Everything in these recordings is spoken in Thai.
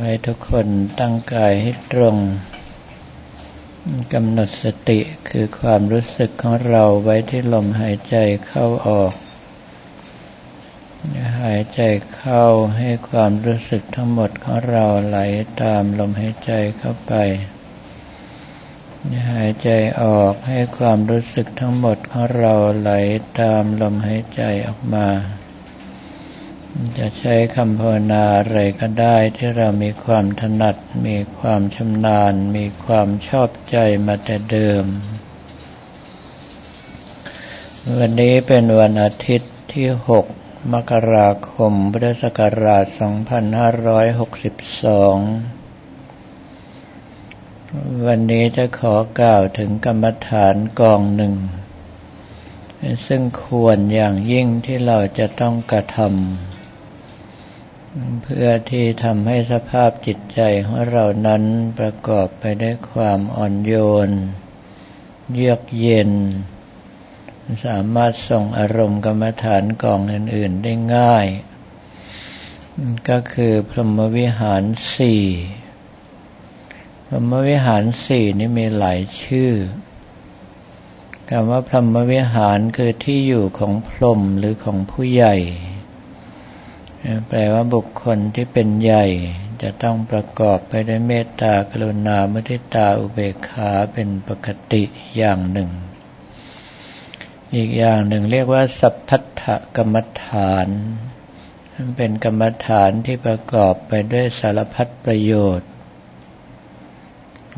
ให้ทุกคนตั้งกายให้ตรงกำหนดสติคือความรู้สึกของเราไว้ที่ลมหายใจเข้าออก หายใจเข้าให้ความรู้สึกทั้งหมดของเราไหลตามลมหายใจเข้าไป หายใจออกให้ความรู้สึกทั้งหมดของเราไหลตามลมหายใจออกมา จะใช้คำภาวนาอะไรก็ได้ที่เรามีความถนัด มีความชำนาญ มีความชอบใจมาแต่เดิม วันนี้เป็นวันอาทิตย์ที่ 6 มกราคม พุทธศักราช 2562 วันนี้จะขอกล่าวถึงกรรมฐานกองหนึ่ง ซึ่งควรอย่างยิ่งที่เราจะต้องกระทำ เพื่อที่ทำให้สภาพจิตใจของเรานั้นประกอบไปด้วยความอ่อนโยน เยือกเย็น สามารถส่งอารมณ์กรรมฐานกองอื่น ๆได้ง่าย ก็คือพรหมวิหารสี่พรหมวิหารสี่นี่มีหลายชื่อคำว่าพรหมวิหารคือที่อยู่ของพรหมหรือของผู้ใหญ่ แปลว่าบุคคลที่เป็นใหญ่ จะต้องประกอบไปด้วยเมตตากรุณามุทิตาอุเบกขาเป็นปกติอย่างหนึ่ง อีกอย่างหนึ่งเรียกว่า สัพพัทธกรรมฐานเป็นกรรมฐานที่ประกอบไปด้วยสารพัดประโยชน์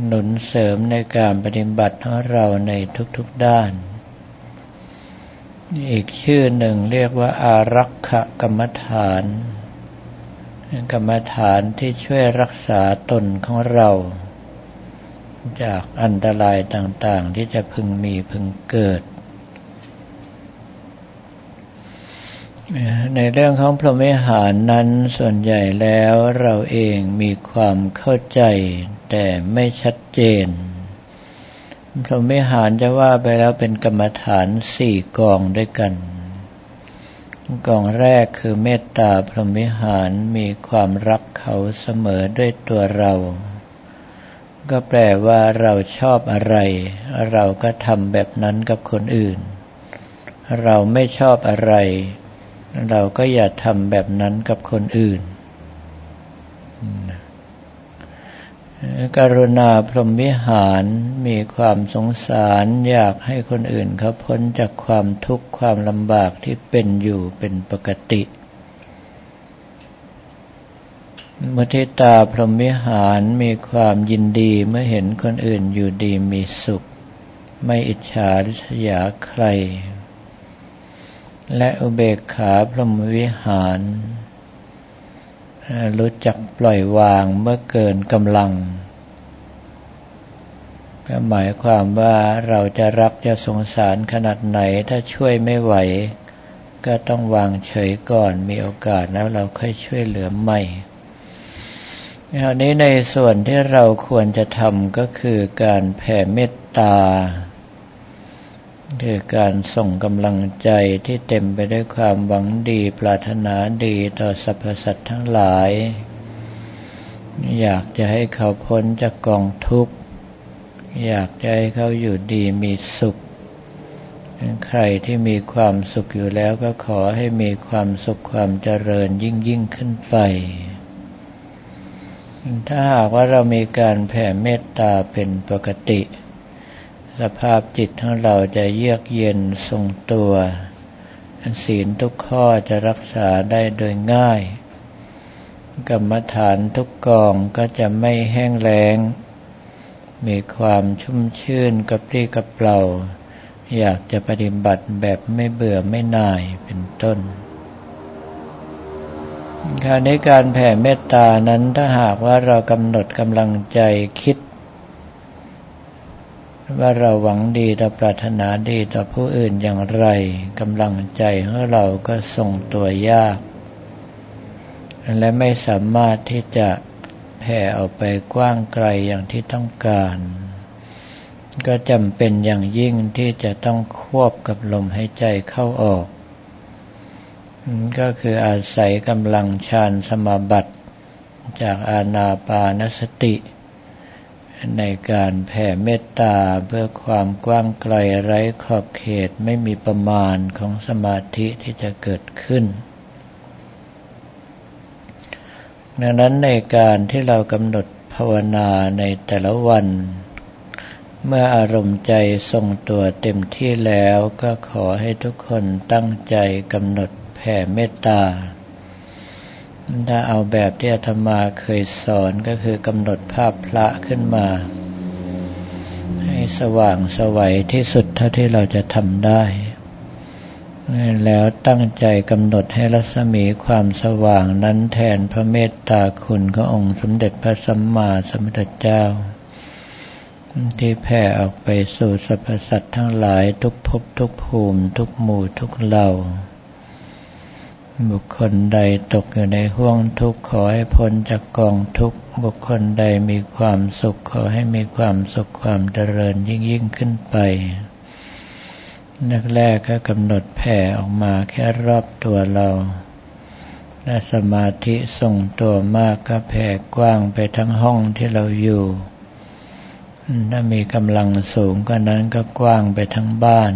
หนุนเสริมในการปฏิบัติของเราในทุกๆด้าน อีกชื่อหนึ่งเรียกว่าอารักขกรรมฐาน กรรมฐานที่ช่วยรักษาตนของเรา จากอันตรายต่างๆ ที่จะพึงมีพึงเกิด ในเรื่องของพรหมิหารนั้นส่วนใหญ่แล้วเราเองมีความเข้าใจแต่ไม่ชัดเจน พรหมิหารจะว่าไปแล้วเป็นกรรมฐานสี่กองด้วยกัน กองแรกคือเมตตาพรหมิหารมีความรักเขาเสมอด้วยตัวเรา ก็แปลว่าเราชอบอะไร เราก็ทำแบบนั้นกับคนอื่น เราไม่ชอบอะไร เราก็อย่าทำแบบนั้นกับคนอื่น กรุณาพรหมวิหารมีความสงสารอยากให้คนอื่นเขาพ้นจากความทุกข์ความลำบากที่เป็นอยู่เป็นปกติมุทิตาพรหมวิหารมีความยินดีเมื่อเห็นคนอื่นอยู่ดีมีสุข ไม่อิจฉาริษยาใคร และอุเบกขาพรหมวิหาร รู้จักปล่อยวางเมื่อเกินกำลัง ก็หมายความว่าเราจะรักจะสงสารขนาดไหนถ้าช่วยไม่ไหว ก็ต้องวางเฉยก่อนมีโอกาสแล้วเราค่อยช่วยเหลือใหม่คราวนี้ในส่วนที่เราควรจะทำก็คือการแผ่เมตตา คือการส่งกำลังใจที่เต็มไปด้วยความหวังดีปรารถนาดีต่อสรรพสัตว์ทั้งหลาย อยากจะให้เขาพ้นจากกองทุกข์ อยากจะให้เขาอยู่ดีมีสุข ใครที่มีความสุขอยู่แล้วก็ขอให้มีความสุขความเจริญยิ่งยิ่งขึ้นไป ถ้าหากว่าเรามีการแผ่เมตตาเป็นปกติ สภาพจิตของเราจะเยือกเย็นทรงตัวศีลทุกข้อจะรักษาได้โดยง่าย กรรมฐานทุกกองก็จะไม่แห้งแล้ง มีความชุ่มชื่นกระปรี้กระเปร่า อยากจะปฏิบัติแบบไม่เบื่อไม่น่ายเป็นต้นคราวนี้การแผ่เมตตานั้นถ้าหากว่าเรากำหนดกำลังใจคิด ว่าเราหวังดีต่อปรารถนาดีต่อผู้อื่นอย่างไรกำลังใจของเราก็ส่งตัวยาก และไม่สามารถที่จะแผ่ออกไปกว้างไกลอย่างที่ต้องการ ก็จำเป็นอย่างยิ่งที่จะต้องควบกับลมหายใจเข้าออก ก็คืออาศัยกำลังฌานสมาบัติ จากอาณาปานสติ ในการแผ่เมตตาเพื่อความกว้างไกลไร้ขอบเขตไม่มีประมาณของสมาธิที่จะเกิดขึ้น ดังนั้นในการที่เรากำหนดภาวนาในแต่ละวัน เมื่ออารมณ์ใจทรงตัวเต็มที่แล้วก็ขอให้ทุกคนตั้งใจกำหนดแผ่เมตตา ถ้าเอาแบบที่อาตมาเคยสอนก็คือกำหนดภาพพระขึ้นมา ให้สว่างสวัยที่สุดเท่าที่เราจะทำได้ แล้วตั้งใจกำหนดให้รัศมีความสว่างนั้นแทนพระเมตตาคุณขององค์สมเด็จพระสัมมาสัมพุทธเจ้า ที่แผ่ออกไปสู่สรรพสัตว์ทั้งหลายทุกภพทุกภูมิ ทุกหมู่ทุกเหล่า บุคคลใดตกอยู่ในห่วงทุกข์ขอให้พ้นจากกองทุกข์ บุคคลใดมีความสุขขอให้มีความสุขความเจริญยิ่งยิ่งขึ้นไปนักแรกก็กำหนดแผ่ออกมาแค่รอบตัวเราและสมาธิส่งตัวมากก็แผ่กว้างไปทั้งห้องที่เราอยู่ ถ้ามีกำลังสูงก็นั้นก็กว้างไปทั้งบ้าน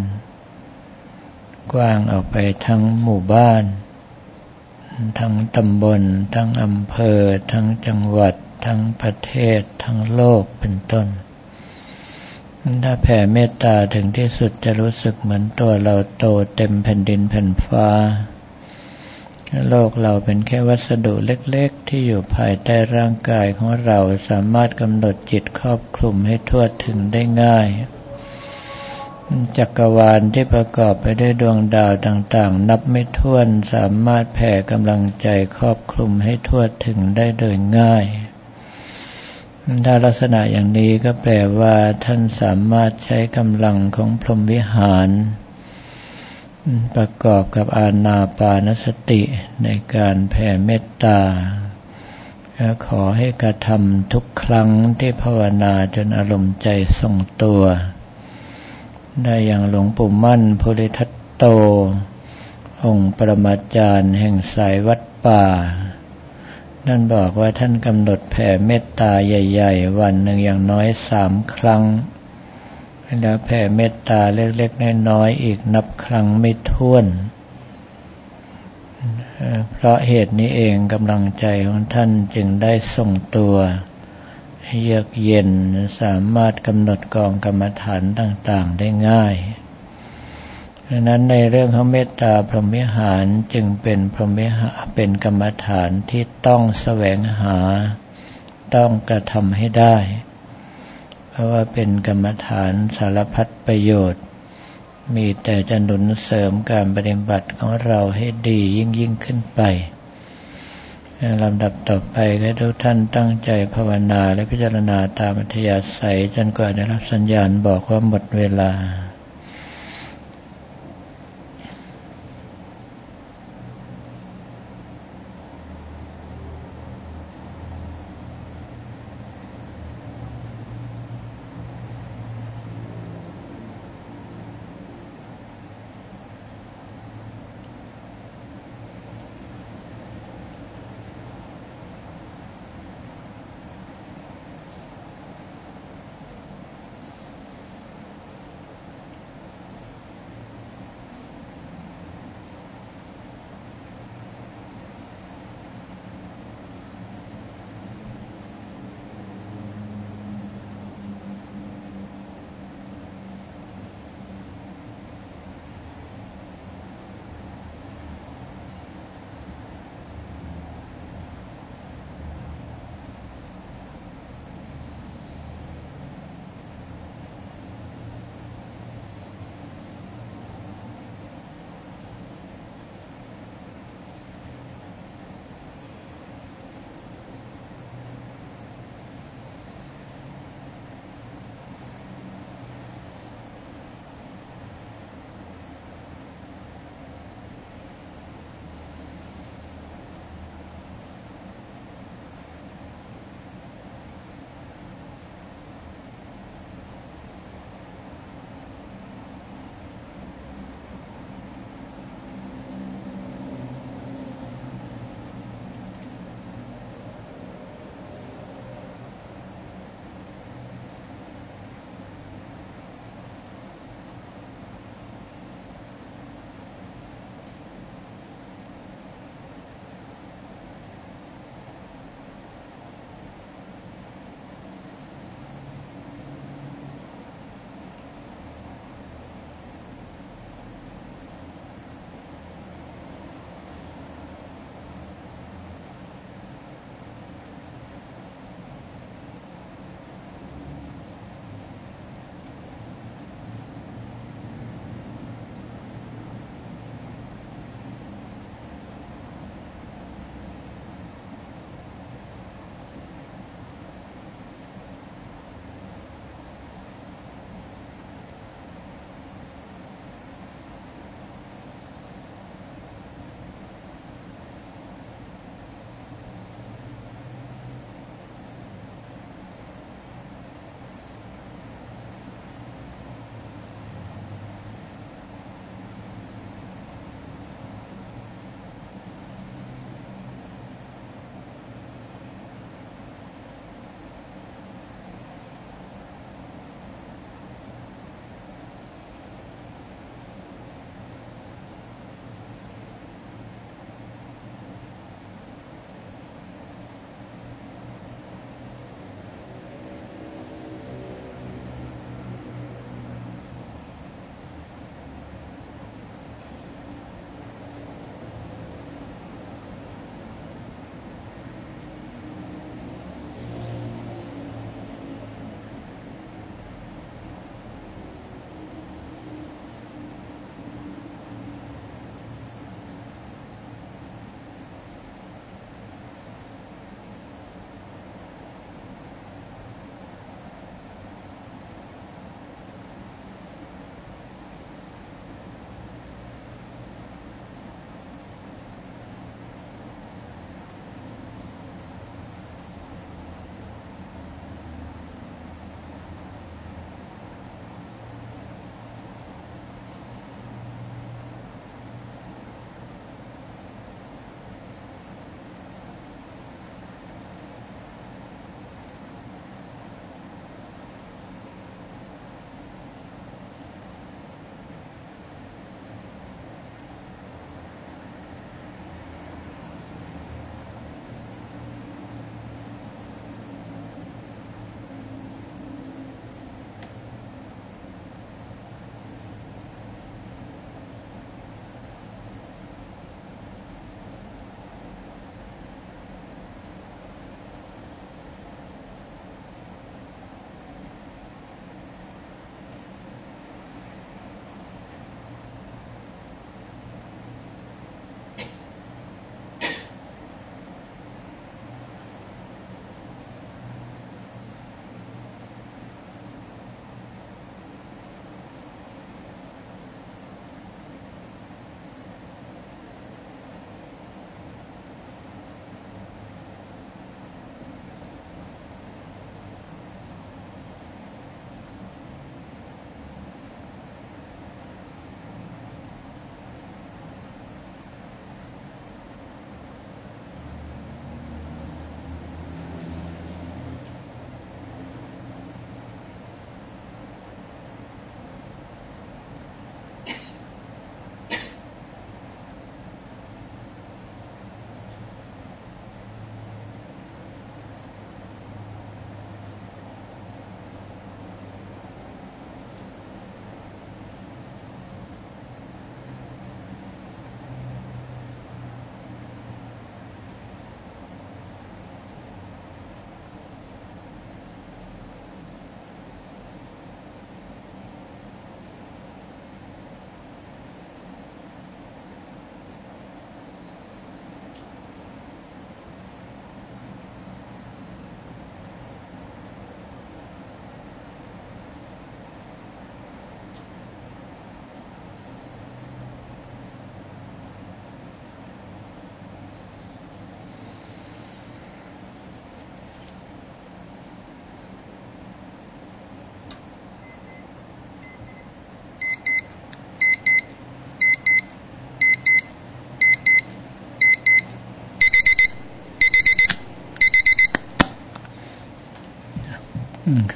กว้างออกไปทั้งหมู่บ้าน ทั้งตำบล ทั้งอำเภอ ทั้งจังหวัด ทั้งประเทศ ทั้งโลกเป็นต้น ถ้าแผ่เมตตาถึงที่สุดจะรู้สึกเหมือนตัวเราโตเต็มแผ่นดินแผ่นฟ้า โลกเราเป็นแค่วัสดุเล็กๆ ที่อยู่ภายใต้ร่างกายของเราสามารถกำหนดจิตครอบคลุมให้ทั่วถึงได้ง่าย จักรวาลที่ประกอบไปด้วยดวงดาวต่างๆ นับไม่ถ้วนสามารถแผ่กำลังใจครอบคลุมให้ทั่วถึงได้โดยง่าย ถ้าลักษณะอย่างนี้ก็แปลว่าท่านสามารถใช้กำลังของพรหมวิหาร ประกอบกับอาณาปานสติในการแผ่เมตตาขอให้กระทำทุกครั้งที่ภาวนาจนอารมณ์ใจทรงตัว ได้อย่างหลวงปู่มั่นภูริทัตโต องค์ปรมาจารย์แห่งสายวัดป่านั่นบอกว่าท่านกำหนดแผ่เมตตาใหญ่ ๆ วันหนึ่งอย่างน้อยสามครั้ง แล้วแผ่เมตตาเล็กๆน้อยๆอีกนับครั้งไม่ถ้วน เพราะเหตุนี้เองกำลังใจของท่านจึงได้ส่งตัว เยือกเย็นสามารถกำหนดกองกรรมฐานต่างๆได้ง่ายดังนั้นในเรื่องของเมตตาพรหมิหารจึงเป็นพรหมิหารเป็นกรรมฐานที่ต้องแสวงหาต้องกระทำให้ได้ เพราะว่าเป็นกรรมฐานสารพัดประโยชน์ มีแต่จะหนุนเสริมการปฏิบัติของเราให้ดียิ่งยิ่งขึ้นไป ลำดับต่อไปให้ทุกท่านตั้งใจภาวนาและพิจารณาตามอัธยาศัยจนกว่าได้รับสัญญาณบอกว่าหมดเวลา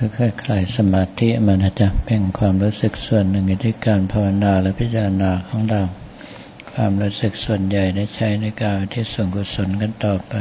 คือคลายๆสมาธิมันจะเป็นความรู้สึกส่วนหนึ่งในที่การภาวนาและพิจารณาของเรา ความรู้สึกส่วนใหญ่ได้ใช้ในการที่ส่งกุศลกันต่อไป